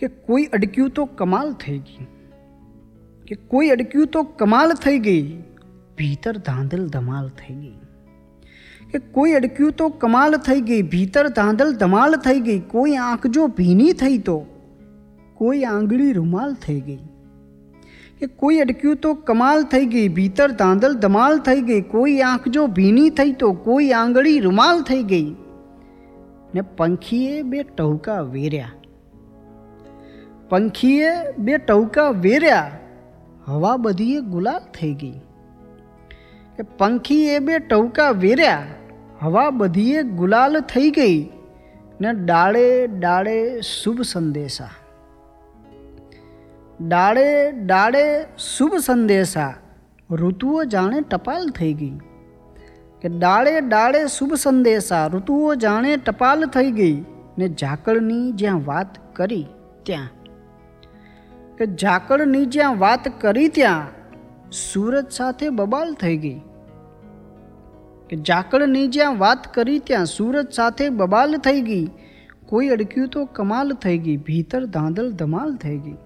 कि कोई अडक्यु तो कमाल થઈ ગઈ કે કોઈ अडક્યુ તો કમાલ થઈ ગઈ ભીતર ધાંદલ ધમાલ થઈ ગઈ કે કોઈ अडક્યુ તો કમાલ થઈ ગઈ ભીતર ધાંદલ ધમાલ થઈ ગઈ કોઈ આંખ જો ભીની થઈ તો કોઈ આંગળી રૂમાલ થઈ ગઈ કે કોઈ अडક્યુ તો કમાલ થઈ ગઈ ભીતર ધાંદલ ધમાલ થઈ ગઈ કોઈ આંખ જો ભીની થઈ તો કોઈ આંગળી રૂમાલ થઈ ગઈ ને પંખીયે બે ટહકા વેરા પંખીએ બે ટવકા વેર્યા હવા બધીએ ગુલાલ થઈ ગઈ કે પંખીએ બે ટવકા વેર્યા હવા બધીએ ગુલાલ થઈ ગઈ ને ડાળે ડાળે શુભ સંદેશા ડાળે ડાળે શુભ સંદેશા ઋતુઓ જાણે ટપાલ થઈ ગઈ કે ડાળે ડાળે શુભ સંદેશા ઋતુઓ જાણે ટપાલ થઈ ગઈ ને ઝાકળની જ્યાં વાત કરી ત્યાં કે ઝાકળની જ્યાં વાત કરી ત્યાં સુરત સાથે બબાલ થઈ ગઈ કે ઝાકળની જ્યાં વાત કરી ત્યાં સુરત સાથે બબાલ થઈ ગઈ કોઈ અડક્યું તો કમાલ થઈ ગઈ ભીતર ધાંધલ ધમાલ થઈ ગઈ